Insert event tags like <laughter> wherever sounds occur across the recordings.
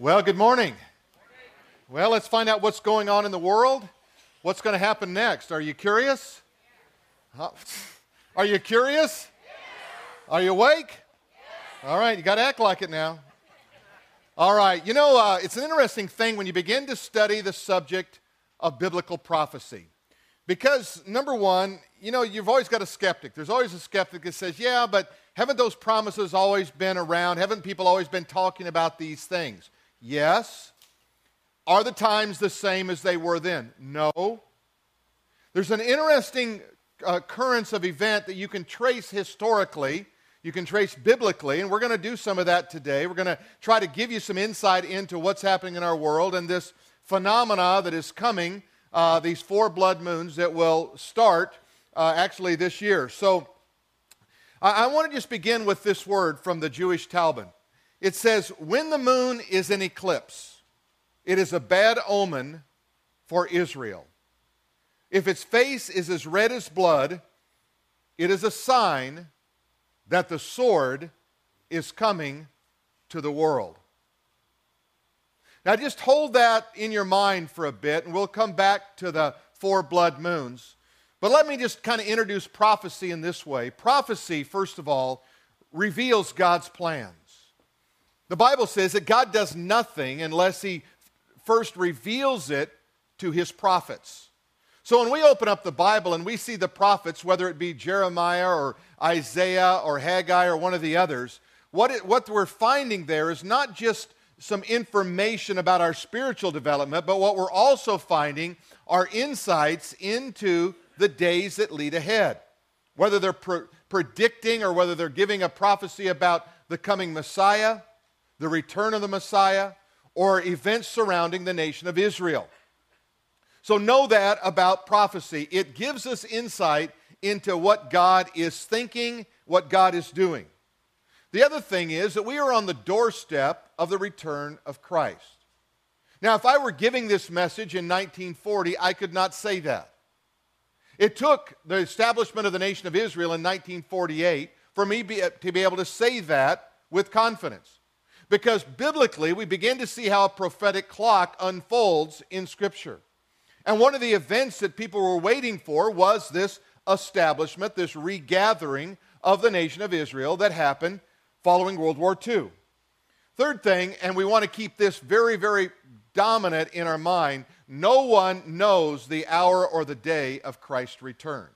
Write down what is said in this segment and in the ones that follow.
Well, good morning. Well, let's find out what's going on in the world. What's going to happen next? Are you curious? Huh? <laughs> Are you curious? Are you awake? All right, you got to act like it now. All right, you know, uh, it's an interesting thing when you begin to study the subject of biblical prophecy. Because, number one, you know, you've always got a skeptic. There's always a skeptic that says, yeah, but haven't those promises always been around? Haven't people always been talking about these things? Yes. Are the times the same as they were then? No. There's an interesting uh, occurrence of event that you can trace historically, you can trace biblically, and we're going to do some of that today. We're going to try to give you some insight into what's happening in our world and this phenomena that is coming, uh, these four blood moons that will start uh, actually this year. So I, I want to just begin with this word from the Jewish Talmud. It says, When the moon is in eclipse, it is a bad omen for Israel. If its face is as red as blood, it is a sign that the sword is coming to the world. Now, just hold that in your mind for a bit, and we'll come back to the four blood moons. But let me just kind of introduce prophecy in this way. Prophecy, first of all, reveals God's plans. The Bible says that God does nothing unless He first reveals it to His prophets. So when we open up the Bible and we see the prophets, whether it be Jeremiah or Isaiah or Haggai or one of the others, what, it, what we're finding there is not just some information about our spiritual development, but what we're also finding are insights into the days that lead ahead. Whether they're pre- predicting or whether they're giving a prophecy about the coming Messiah, the return of the Messiah, or events surrounding the nation of Israel. So, know that about prophecy. It gives us insight into what God is thinking, what God is doing. The other thing is that we are on the doorstep of the return of Christ. Now, if I were giving this message in 1940, I could not say that. It took the establishment of the nation of Israel in 1948 for me be, to be able to say that with confidence. Because biblically, we begin to see how a prophetic clock unfolds in Scripture. And one of the events that people were waiting for was this establishment, this regathering of the nation of Israel that happened following World War II. Third thing, and we want to keep this very, very dominant in our mind no one knows the hour or the day of Christ's return.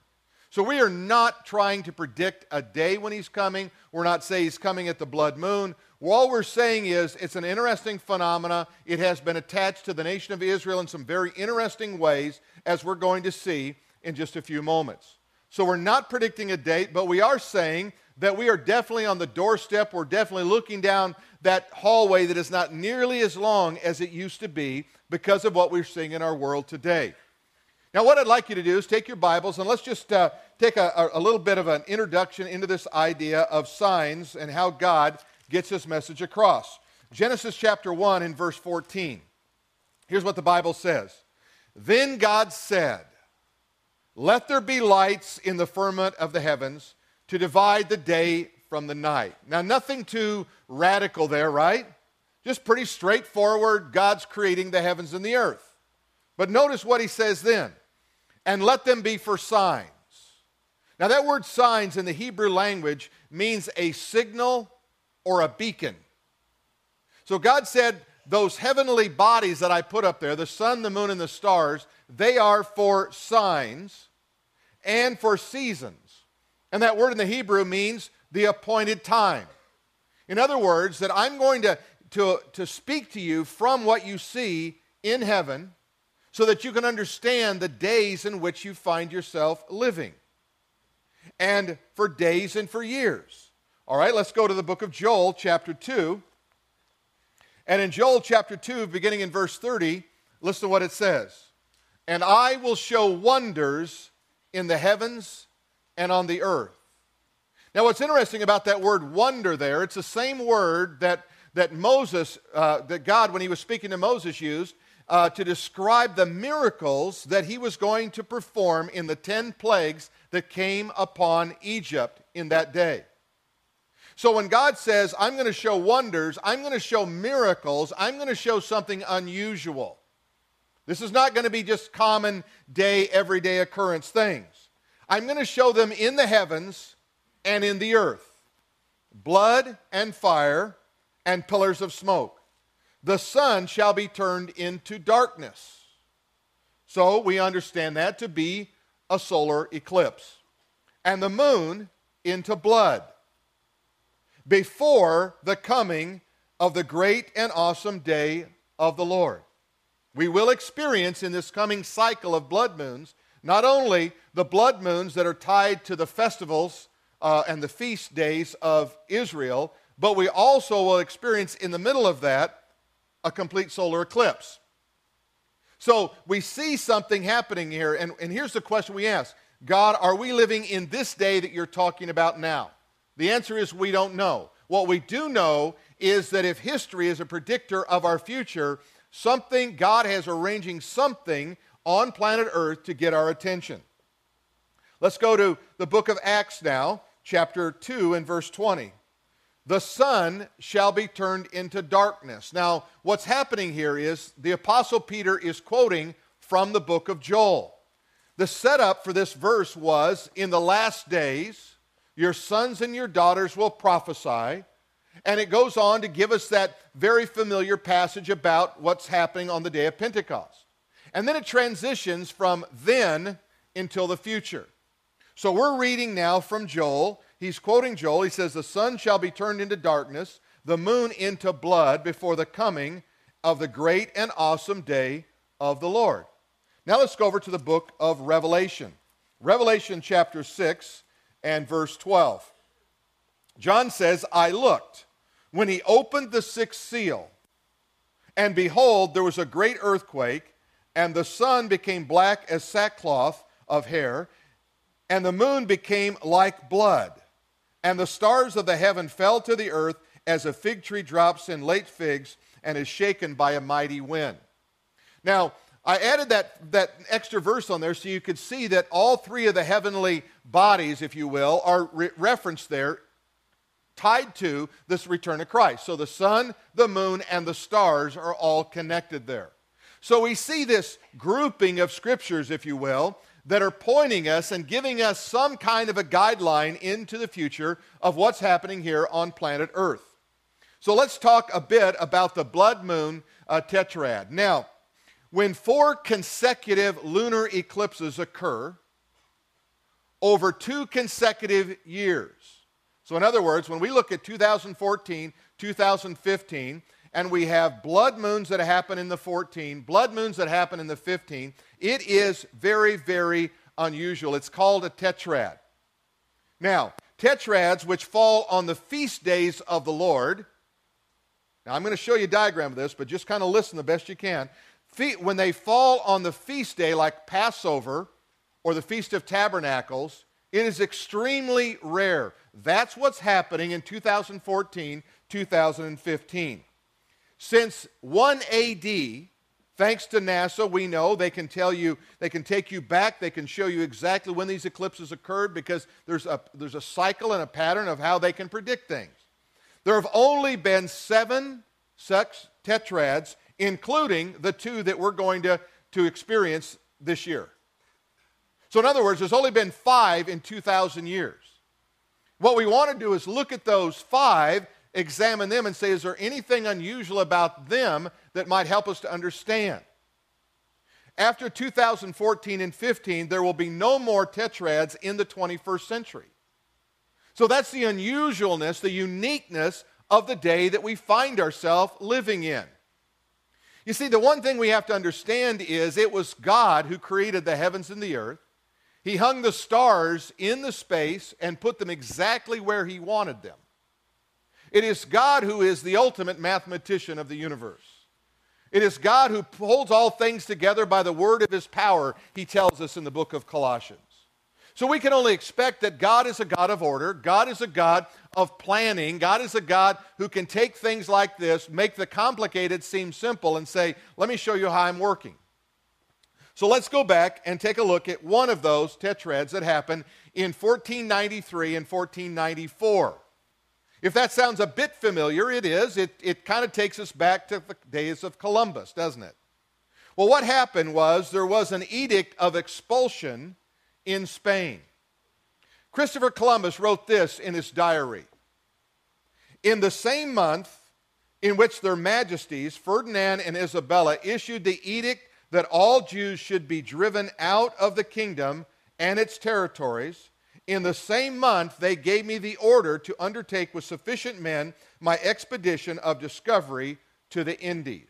So we are not trying to predict a day when he's coming. We're not saying he's coming at the blood moon. All we're saying is it's an interesting phenomena. It has been attached to the nation of Israel in some very interesting ways, as we're going to see in just a few moments. So we're not predicting a date, but we are saying that we are definitely on the doorstep. We're definitely looking down that hallway that is not nearly as long as it used to be because of what we're seeing in our world today. Now, what I'd like you to do is take your Bibles and let's just uh, take a, a little bit of an introduction into this idea of signs and how God gets this message across. Genesis chapter 1 in verse 14. Here's what the Bible says Then God said, Let there be lights in the firmament of the heavens to divide the day from the night. Now, nothing too radical there, right? Just pretty straightforward. God's creating the heavens and the earth. But notice what he says then and let them be for signs. Now, that word signs in the Hebrew language means a signal or a beacon. So God said, Those heavenly bodies that I put up there, the sun, the moon, and the stars, they are for signs and for seasons. And that word in the Hebrew means the appointed time. In other words, that I'm going to, to, to speak to you from what you see in heaven so that you can understand the days in which you find yourself living. And for days and for years. All right, let's go to the book of Joel, chapter 2. And in Joel chapter 2, beginning in verse 30, listen to what it says. And I will show wonders in the heavens and on the earth. Now, what's interesting about that word wonder there, it's the same word that, that Moses, uh, that God, when he was speaking to Moses, used uh, to describe the miracles that he was going to perform in the 10 plagues that came upon Egypt in that day. So when God says, I'm going to show wonders, I'm going to show miracles, I'm going to show something unusual. This is not going to be just common day, everyday occurrence things. I'm going to show them in the heavens and in the earth blood and fire and pillars of smoke. The sun shall be turned into darkness. So we understand that to be a solar eclipse. And the moon into blood before the coming of the great and awesome day of the Lord. We will experience in this coming cycle of blood moons not only the blood moons that are tied to the festivals uh, and the feast days of Israel, but we also will experience in the middle of that a complete solar eclipse. So we see something happening here, and, and here's the question we ask God, are we living in this day that you're talking about now? The answer is we don't know. What we do know is that if history is a predictor of our future, something, God has arranging something on planet Earth to get our attention. Let's go to the book of Acts now, chapter 2 and verse 20. The sun shall be turned into darkness. Now, what's happening here is the Apostle Peter is quoting from the book of Joel. The setup for this verse was in the last days, your sons and your daughters will prophesy. And it goes on to give us that very familiar passage about what's happening on the day of Pentecost. And then it transitions from then until the future. So we're reading now from Joel. He's quoting Joel. He says, The sun shall be turned into darkness, the moon into blood before the coming of the great and awesome day of the Lord. Now let's go over to the book of Revelation. Revelation chapter 6 and verse 12. John says, I looked when he opened the sixth seal, and behold, there was a great earthquake and the sun became black as sackcloth of hair, and the moon became like blood, and the stars of the heaven fell to the earth as a fig tree drops in late figs and is shaken by a mighty wind. Now, I added that, that extra verse on there so you could see that all three of the heavenly bodies, if you will, are re- referenced there, tied to this return of Christ. So the sun, the moon, and the stars are all connected there. So we see this grouping of scriptures, if you will, that are pointing us and giving us some kind of a guideline into the future of what's happening here on planet Earth. So let's talk a bit about the blood moon uh, tetrad. Now, when four consecutive lunar eclipses occur over two consecutive years, so in other words, when we look at 2014, 2015, and we have blood moons that happen in the 14, blood moons that happen in the 15. It is very, very unusual. It's called a tetrad. Now, tetrads which fall on the feast days of the Lord. Now, I'm going to show you a diagram of this, but just kind of listen the best you can. When they fall on the feast day, like Passover or the Feast of Tabernacles, it is extremely rare. That's what's happening in 2014, 2015. Since 1 AD, thanks to NASA, we know they can tell you, they can take you back, they can show you exactly when these eclipses occurred because there's a, there's a cycle and a pattern of how they can predict things. There have only been seven such tetrads, including the two that we're going to, to experience this year. So, in other words, there's only been five in 2,000 years. What we want to do is look at those five examine them and say, is there anything unusual about them that might help us to understand? After 2014 and 15, there will be no more tetrads in the 21st century. So that's the unusualness, the uniqueness of the day that we find ourselves living in. You see, the one thing we have to understand is it was God who created the heavens and the earth. He hung the stars in the space and put them exactly where He wanted them. It is God who is the ultimate mathematician of the universe. It is God who holds all things together by the word of his power, he tells us in the book of Colossians. So we can only expect that God is a God of order. God is a God of planning. God is a God who can take things like this, make the complicated seem simple, and say, let me show you how I'm working. So let's go back and take a look at one of those tetrads that happened in 1493 and 1494. If that sounds a bit familiar, it is. It, it kind of takes us back to the days of Columbus, doesn't it? Well, what happened was there was an edict of expulsion in Spain. Christopher Columbus wrote this in his diary. In the same month in which their majesties, Ferdinand and Isabella, issued the edict that all Jews should be driven out of the kingdom and its territories, in the same month they gave me the order to undertake with sufficient men my expedition of discovery to the Indies.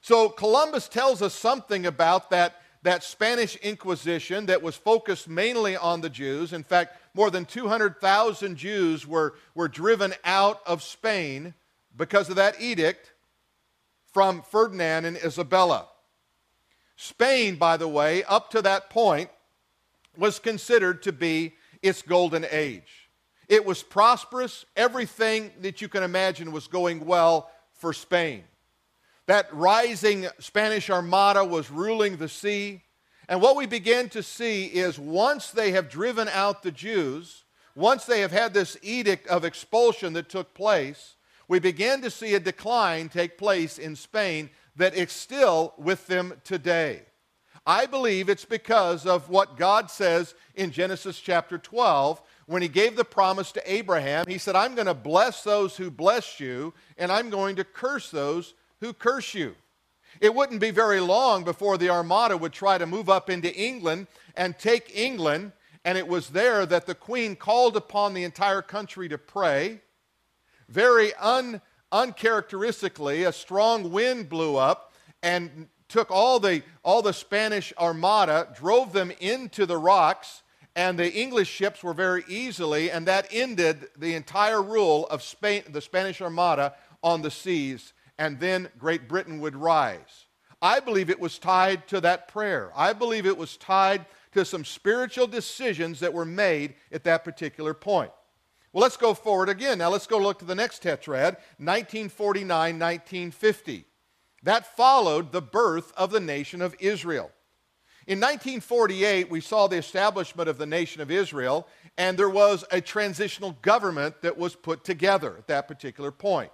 So Columbus tells us something about that, that Spanish Inquisition that was focused mainly on the Jews. In fact, more than 200,000 Jews were, were driven out of Spain because of that edict from Ferdinand and Isabella. Spain, by the way, up to that point, was considered to be its golden age. It was prosperous. Everything that you can imagine was going well for Spain. That rising Spanish armada was ruling the sea. And what we begin to see is once they have driven out the Jews, once they have had this edict of expulsion that took place, we began to see a decline take place in Spain that is still with them today. I believe it's because of what God says in Genesis chapter 12 when he gave the promise to Abraham. He said, I'm going to bless those who bless you, and I'm going to curse those who curse you. It wouldn't be very long before the Armada would try to move up into England and take England, and it was there that the Queen called upon the entire country to pray. Very un, uncharacteristically, a strong wind blew up and took all the, all the Spanish Armada, drove them into the rocks, and the English ships were very easily, and that ended the entire rule of Spain, the Spanish Armada on the seas and then Great Britain would rise. I believe it was tied to that prayer. I believe it was tied to some spiritual decisions that were made at that particular point. Well, let's go forward again. Now, let's go look to the next tetrad, 1949 1950. That followed the birth of the nation of Israel. In 1948, we saw the establishment of the nation of Israel, and there was a transitional government that was put together at that particular point.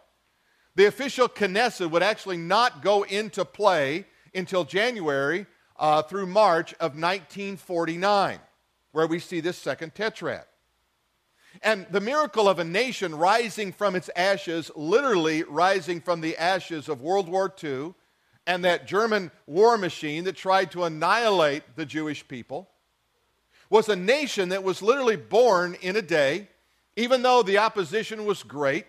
The official Knesset would actually not go into play until January uh, through March of 1949, where we see this second tetrad. And the miracle of a nation rising from its ashes, literally rising from the ashes of World War II and that German war machine that tried to annihilate the Jewish people, was a nation that was literally born in a day, even though the opposition was great.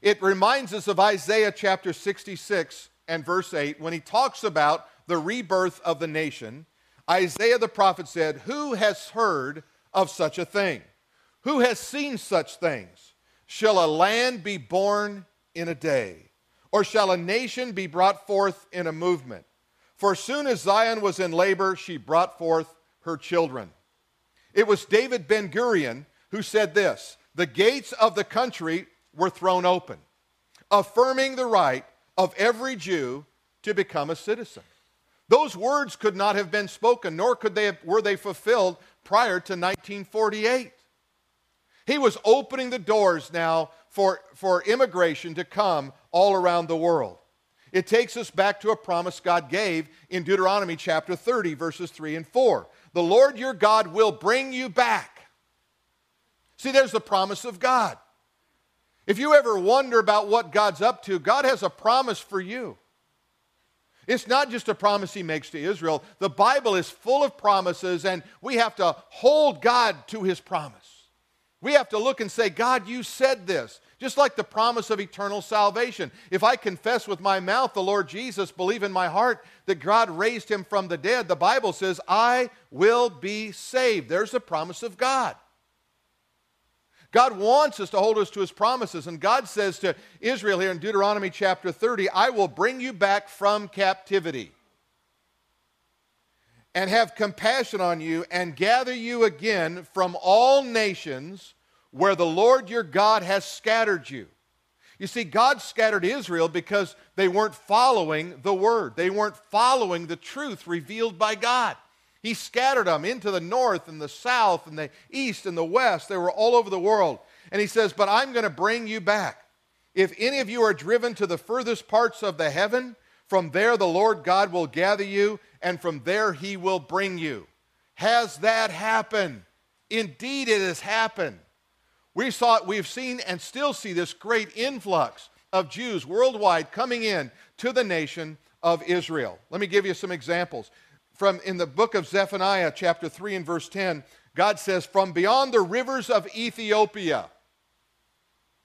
It reminds us of Isaiah chapter 66 and verse 8 when he talks about the rebirth of the nation. Isaiah the prophet said, Who has heard of such a thing? Who has seen such things? Shall a land be born in a day? Or shall a nation be brought forth in a movement? For soon as Zion was in labor, she brought forth her children. It was David Ben Gurion who said this The gates of the country were thrown open, affirming the right of every Jew to become a citizen. Those words could not have been spoken, nor could they have, were they fulfilled prior to 1948. He was opening the doors now for, for immigration to come all around the world. It takes us back to a promise God gave in Deuteronomy chapter 30, verses 3 and 4. The Lord your God will bring you back. See, there's the promise of God. If you ever wonder about what God's up to, God has a promise for you. It's not just a promise he makes to Israel. The Bible is full of promises, and we have to hold God to his promise. We have to look and say, God, you said this. Just like the promise of eternal salvation. If I confess with my mouth the Lord Jesus, believe in my heart that God raised him from the dead, the Bible says, I will be saved. There's the promise of God. God wants us to hold us to his promises. And God says to Israel here in Deuteronomy chapter 30, I will bring you back from captivity and have compassion on you and gather you again from all nations where the Lord your God has scattered you. You see, God scattered Israel because they weren't following the word, they weren't following the truth revealed by God. He scattered them into the north and the south and the east and the west. They were all over the world. And he says, But I'm going to bring you back. If any of you are driven to the furthest parts of the heaven, from there the Lord God will gather you, and from there he will bring you. Has that happened? Indeed, it has happened. We saw, we've seen and still see this great influx of Jews worldwide coming in to the nation of Israel. Let me give you some examples. From in the book of Zephaniah, chapter 3 and verse 10, God says, From beyond the rivers of Ethiopia.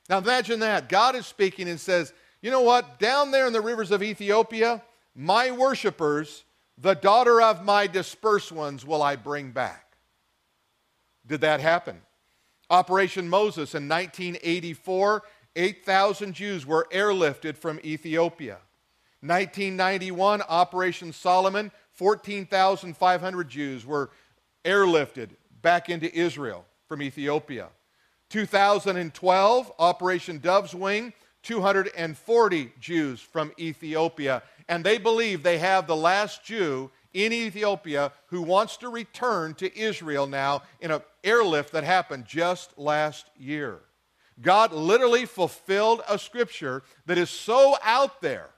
Now imagine that. God is speaking and says, You know what? Down there in the rivers of Ethiopia, my worshipers, the daughter of my dispersed ones, will I bring back. Did that happen? Operation Moses in 1984 8,000 Jews were airlifted from Ethiopia. 1991, Operation Solomon, 14,500 Jews were airlifted back into Israel from Ethiopia. 2012, Operation Dove's Wing, 240 Jews from Ethiopia. And they believe they have the last Jew in Ethiopia who wants to return to Israel now in an airlift that happened just last year. God literally fulfilled a scripture that is so out there.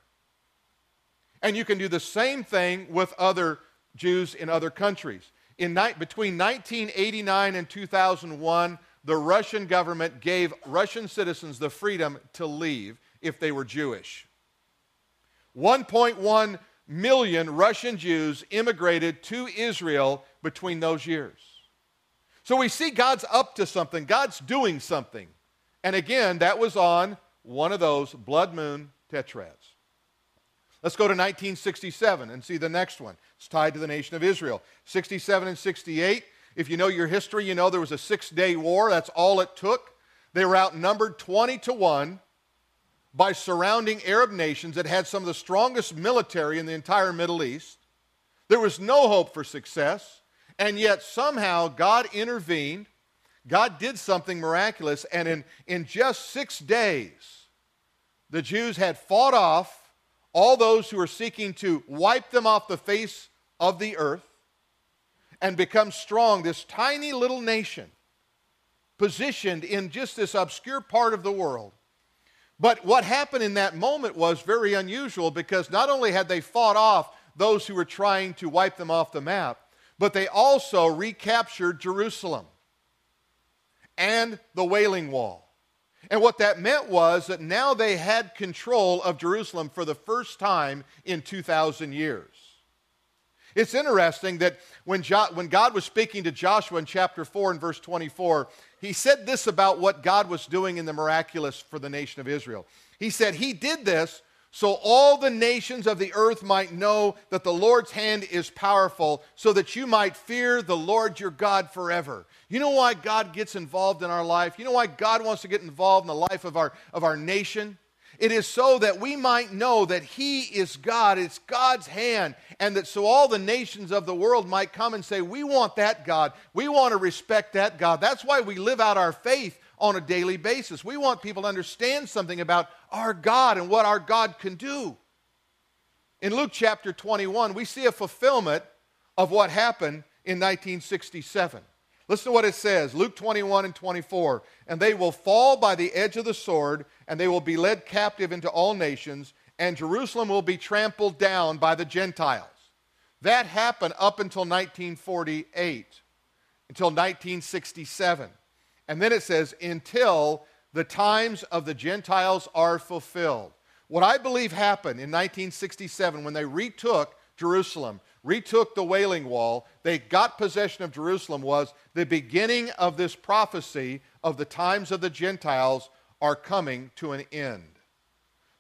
And you can do the same thing with other Jews in other countries. In ni- between 1989 and 2001, the Russian government gave Russian citizens the freedom to leave if they were Jewish. 1.1 million Russian Jews immigrated to Israel between those years. So we see God's up to something, God's doing something. And again, that was on one of those blood moon tetrads. Let's go to 1967 and see the next one. It's tied to the nation of Israel. 67 and 68. If you know your history, you know there was a six day war. That's all it took. They were outnumbered 20 to 1 by surrounding Arab nations that had some of the strongest military in the entire Middle East. There was no hope for success, and yet somehow God intervened God did something miraculous, and in, in just six days, the Jews had fought off all those who were seeking to wipe them off the face of the earth and become strong, this tiny little nation positioned in just this obscure part of the world. But what happened in that moment was very unusual because not only had they fought off those who were trying to wipe them off the map, but they also recaptured Jerusalem and the Wailing Wall. And what that meant was that now they had control of Jerusalem for the first time in 2,000 years. It's interesting that when, jo- when God was speaking to Joshua in chapter 4 and verse 24, he said this about what God was doing in the miraculous for the nation of Israel. He said, He did this so all the nations of the earth might know that the Lord's hand is powerful, so that you might fear the Lord your God forever. You know why God gets involved in our life? You know why God wants to get involved in the life of our, of our nation? It is so that we might know that He is God, it's God's hand, and that so all the nations of the world might come and say, We want that God. We want to respect that God. That's why we live out our faith on a daily basis. We want people to understand something about our God and what our God can do. In Luke chapter 21, we see a fulfillment of what happened in 1967. Listen to what it says Luke 21 and 24. And they will fall by the edge of the sword, and they will be led captive into all nations, and Jerusalem will be trampled down by the Gentiles. That happened up until 1948, until 1967. And then it says, until the times of the Gentiles are fulfilled. What I believe happened in 1967 when they retook Jerusalem, retook the Wailing Wall, they got possession of Jerusalem, was the beginning of this prophecy of the times of the Gentiles are coming to an end.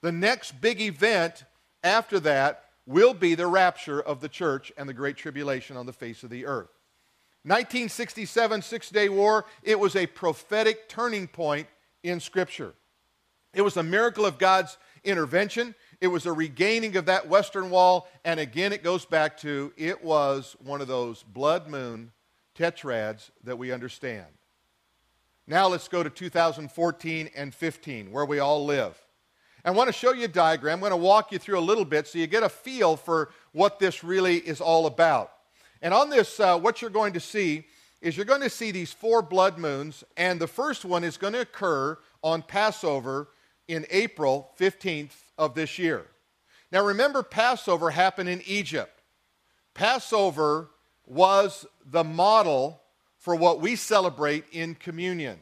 The next big event after that will be the rapture of the church and the great tribulation on the face of the earth. 1967 Six Day War, it was a prophetic turning point in Scripture. It was a miracle of God's intervention. It was a regaining of that Western Wall. And again, it goes back to it was one of those blood moon tetrads that we understand. Now let's go to 2014 and 15, where we all live. I want to show you a diagram. I'm going to walk you through a little bit so you get a feel for what this really is all about. And on this, uh, what you're going to see is you're going to see these four blood moons, and the first one is going to occur on Passover in April 15th of this year. Now remember, Passover happened in Egypt. Passover was the model for what we celebrate in communion.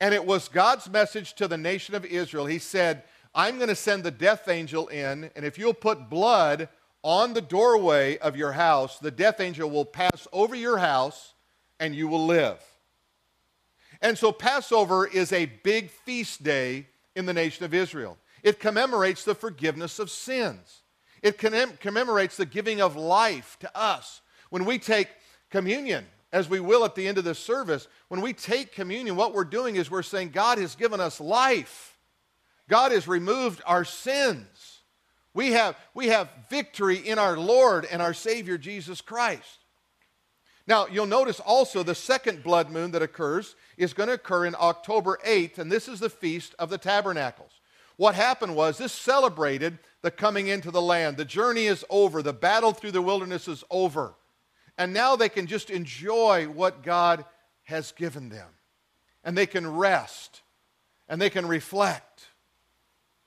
And it was God's message to the nation of Israel. He said, I'm going to send the death angel in, and if you'll put blood on the doorway of your house, the death angel will pass over your house and you will live. And so Passover is a big feast day in the nation of Israel. It commemorates the forgiveness of sins. It commemorates the giving of life to us. When we take communion, as we will at the end of this service, when we take communion, what we're doing is we're saying, God has given us life. God has removed our sins. We have, we have victory in our Lord and our Savior Jesus Christ. Now, you'll notice also the second blood moon that occurs is going to occur in October 8th, and this is the Feast of the Tabernacles. What happened was this celebrated the coming into the land. The journey is over, the battle through the wilderness is over. And now they can just enjoy what God has given them. And they can rest, and they can reflect,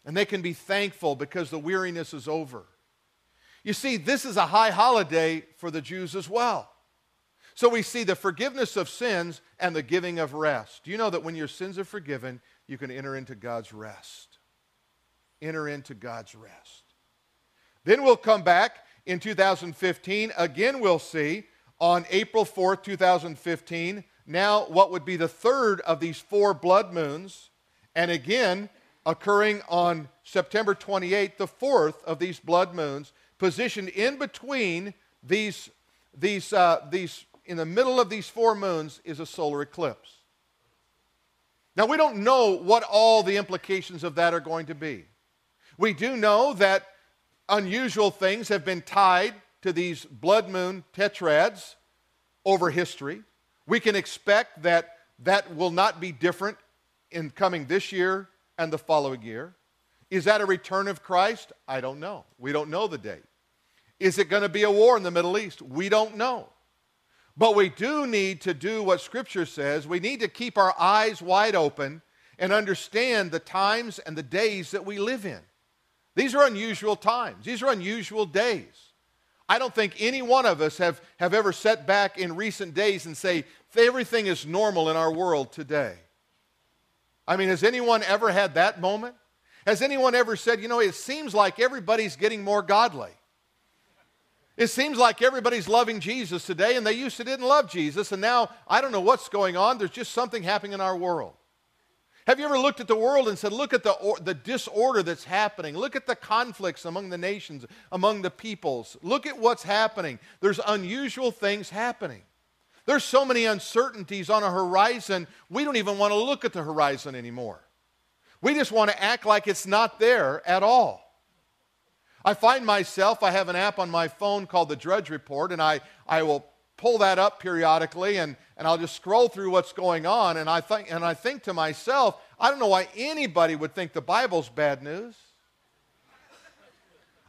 and they can be thankful because the weariness is over. You see, this is a high holiday for the Jews as well. So we see the forgiveness of sins and the giving of rest. Do you know that when your sins are forgiven, you can enter into God's rest? Enter into God's rest. Then we'll come back in 2015. Again, we'll see on April 4th, 2015, now what would be the third of these four blood moons, and again occurring on September 28th, the fourth of these blood moons, positioned in between these, these, uh, these, in the middle of these four moons is a solar eclipse. Now, we don't know what all the implications of that are going to be. We do know that unusual things have been tied to these blood moon tetrads over history. We can expect that that will not be different in coming this year and the following year. Is that a return of Christ? I don't know. We don't know the date. Is it going to be a war in the Middle East? We don't know. But we do need to do what Scripture says. We need to keep our eyes wide open and understand the times and the days that we live in. These are unusual times. These are unusual days. I don't think any one of us have, have ever sat back in recent days and say, everything is normal in our world today. I mean, has anyone ever had that moment? Has anyone ever said, you know, it seems like everybody's getting more godly? It seems like everybody's loving Jesus today, and they used to didn't love Jesus, and now I don't know what's going on. There's just something happening in our world. Have you ever looked at the world and said, look at the, or, the disorder that's happening? Look at the conflicts among the nations, among the peoples. Look at what's happening. There's unusual things happening. There's so many uncertainties on a horizon, we don't even want to look at the horizon anymore. We just want to act like it's not there at all. I find myself, I have an app on my phone called the Drudge Report, and I, I will pull that up periodically and, and I'll just scroll through what's going on and I think and I think to myself, I don't know why anybody would think the Bible's bad news.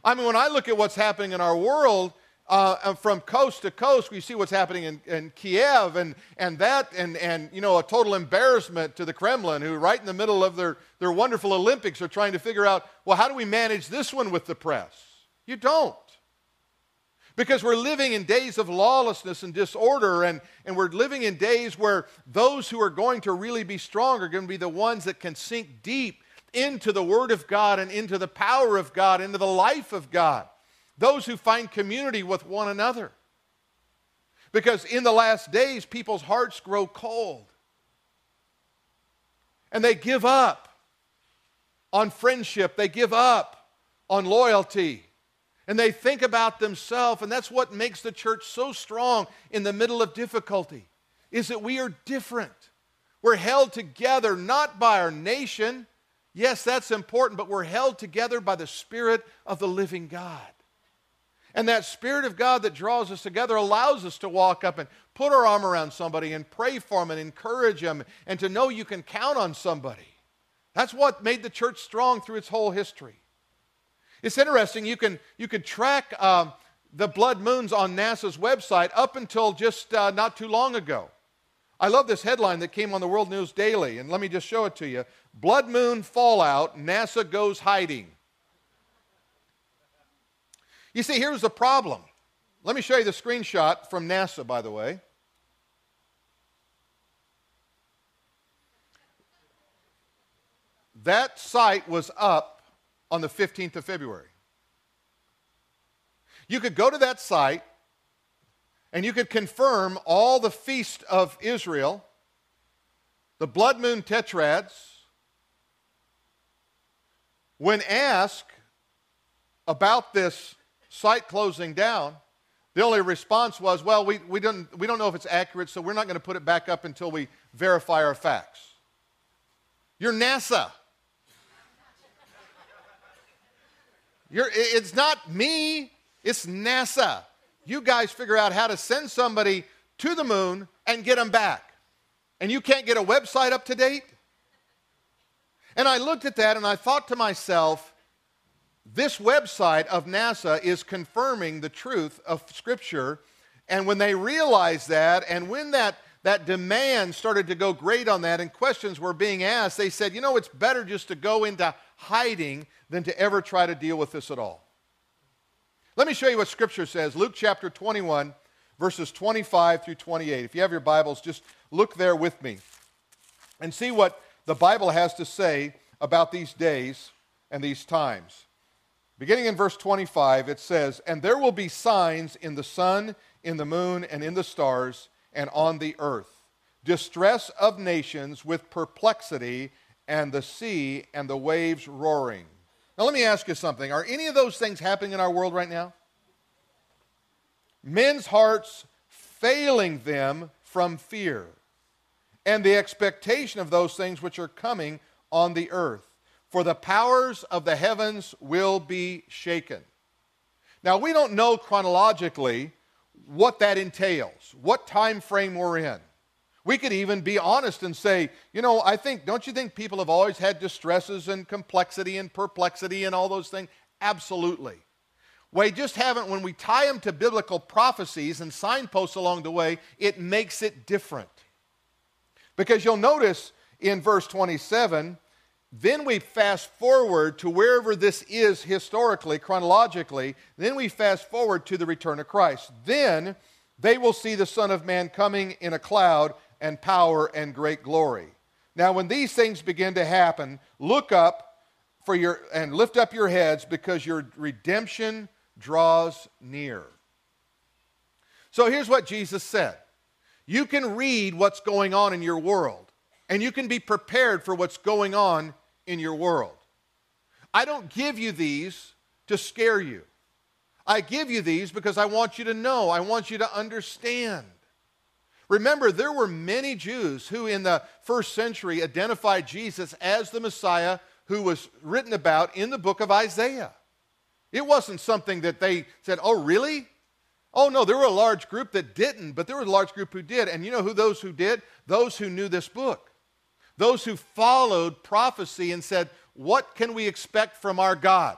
I mean, when I look at what's happening in our world, uh, from coast to coast, we see what's happening in, in Kiev and, and that, and, and, you know, a total embarrassment to the Kremlin, who, right in the middle of their, their wonderful Olympics, are trying to figure out, well, how do we manage this one with the press? You don't. Because we're living in days of lawlessness and disorder, and, and we're living in days where those who are going to really be strong are going to be the ones that can sink deep into the Word of God and into the power of God, into the life of God. Those who find community with one another. Because in the last days, people's hearts grow cold. And they give up on friendship, they give up on loyalty and they think about themselves and that's what makes the church so strong in the middle of difficulty is that we are different. We're held together not by our nation. Yes that's important but we're held together by the spirit of the living god. And that spirit of god that draws us together allows us to walk up and put our arm around somebody and pray for them and encourage them and to know you can count on somebody. That's what made the church strong through its whole history it's interesting. You can, you can track um, the blood moons on NASA's website up until just uh, not too long ago. I love this headline that came on the World News Daily, and let me just show it to you. Blood moon fallout, NASA goes hiding. You see, here's the problem. Let me show you the screenshot from NASA, by the way. That site was up on the 15th of February. You could go to that site and you could confirm all the feast of Israel, the blood moon tetrads. When asked about this site closing down, the only response was, well, we, we, don't, we don't know if it's accurate, so we're not going to put it back up until we verify our facts. You're NASA. You're, it's not me, it's NASA. You guys figure out how to send somebody to the moon and get them back. And you can't get a website up to date? And I looked at that and I thought to myself, this website of NASA is confirming the truth of Scripture. And when they realized that, and when that, that demand started to go great on that, and questions were being asked, they said, you know, it's better just to go into hiding than to ever try to deal with this at all. Let me show you what Scripture says. Luke chapter 21, verses 25 through 28. If you have your Bibles, just look there with me and see what the Bible has to say about these days and these times. Beginning in verse 25, it says, And there will be signs in the sun, in the moon, and in the stars, and on the earth distress of nations with perplexity, and the sea and the waves roaring. Now, let me ask you something. Are any of those things happening in our world right now? Men's hearts failing them from fear and the expectation of those things which are coming on the earth. For the powers of the heavens will be shaken. Now, we don't know chronologically what that entails, what time frame we're in. We could even be honest and say, you know, I think, don't you think people have always had distresses and complexity and perplexity and all those things? Absolutely. We just haven't, when we tie them to biblical prophecies and signposts along the way, it makes it different. Because you'll notice in verse 27, then we fast forward to wherever this is historically, chronologically, then we fast forward to the return of Christ. Then they will see the Son of Man coming in a cloud and power and great glory. Now, when these things begin to happen, look up for your and lift up your heads because your redemption draws near. So here's what Jesus said. You can read what's going on in your world, and you can be prepared for what's going on in your world. I don't give you these to scare you. I give you these because I want you to know, I want you to understand. Remember, there were many Jews who in the first century identified Jesus as the Messiah who was written about in the book of Isaiah. It wasn't something that they said, oh, really? Oh, no, there were a large group that didn't, but there was a large group who did. And you know who those who did? Those who knew this book. Those who followed prophecy and said, what can we expect from our God?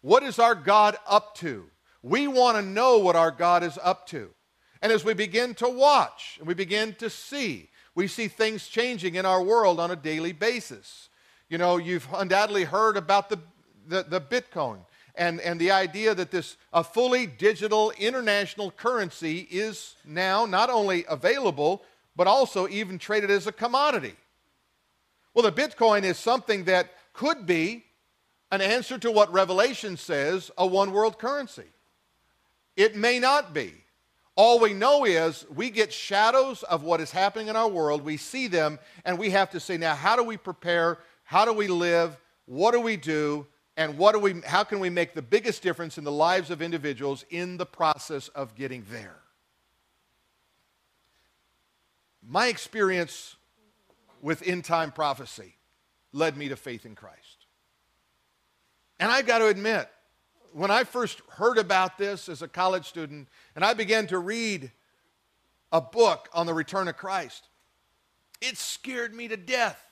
What is our God up to? We want to know what our God is up to. And as we begin to watch and we begin to see, we see things changing in our world on a daily basis. You know, you've undoubtedly heard about the, the, the Bitcoin and, and the idea that this a fully digital international currency is now not only available, but also even traded as a commodity. Well, the Bitcoin is something that could be an answer to what Revelation says a one world currency. It may not be. All we know is we get shadows of what is happening in our world. We see them, and we have to say, now, how do we prepare? How do we live? What do we do? And what do we, how can we make the biggest difference in the lives of individuals in the process of getting there? My experience with end time prophecy led me to faith in Christ. And I've got to admit, when I first heard about this as a college student and I began to read a book on the return of Christ, it scared me to death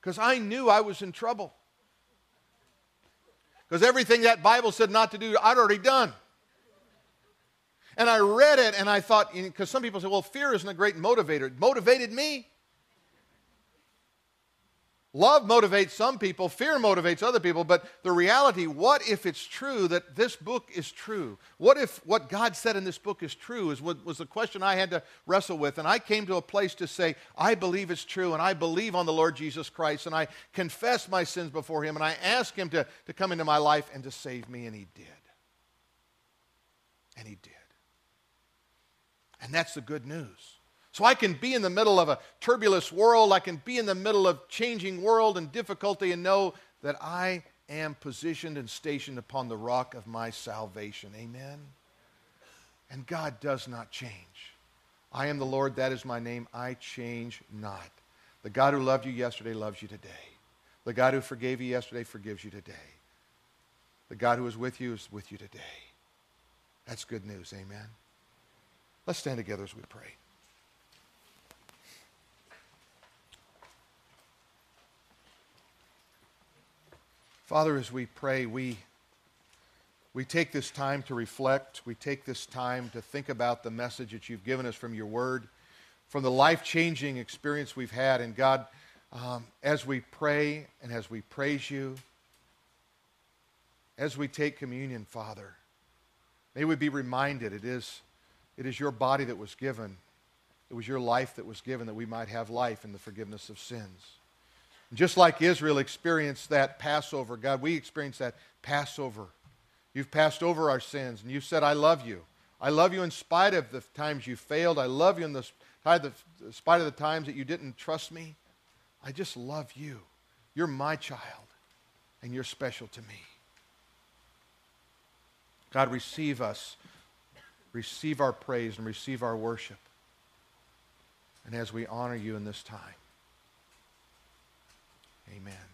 because I knew I was in trouble. Because everything that Bible said not to do, I'd already done. And I read it and I thought, because some people say, well, fear isn't a great motivator. It motivated me. Love motivates some people, fear motivates other people, but the reality, what if it's true that this book is true? What if what God said in this book is true, is what was the question I had to wrestle with. And I came to a place to say, I believe it's true, and I believe on the Lord Jesus Christ, and I confess my sins before Him, and I ask Him to, to come into my life and to save me, and He did. And He did. And that's the good news. So I can be in the middle of a turbulent world, I can be in the middle of changing world and difficulty and know that I am positioned and stationed upon the rock of my salvation. Amen. And God does not change. I am the Lord, that is my name. I change not. The God who loved you yesterday loves you today. The God who forgave you yesterday forgives you today. The God who is with you is with you today. That's good news. Amen. Let's stand together as we pray. Father, as we pray, we, we take this time to reflect. We take this time to think about the message that you've given us from your word, from the life changing experience we've had. And God, um, as we pray and as we praise you, as we take communion, Father, may we be reminded it is, it is your body that was given, it was your life that was given that we might have life in the forgiveness of sins. Just like Israel experienced that Passover, God, we experienced that Passover. You've passed over our sins, and you've said, I love you. I love you in spite of the times you failed. I love you in the spite of the times that you didn't trust me. I just love you. You're my child, and you're special to me. God, receive us. Receive our praise and receive our worship. And as we honor you in this time, Amen.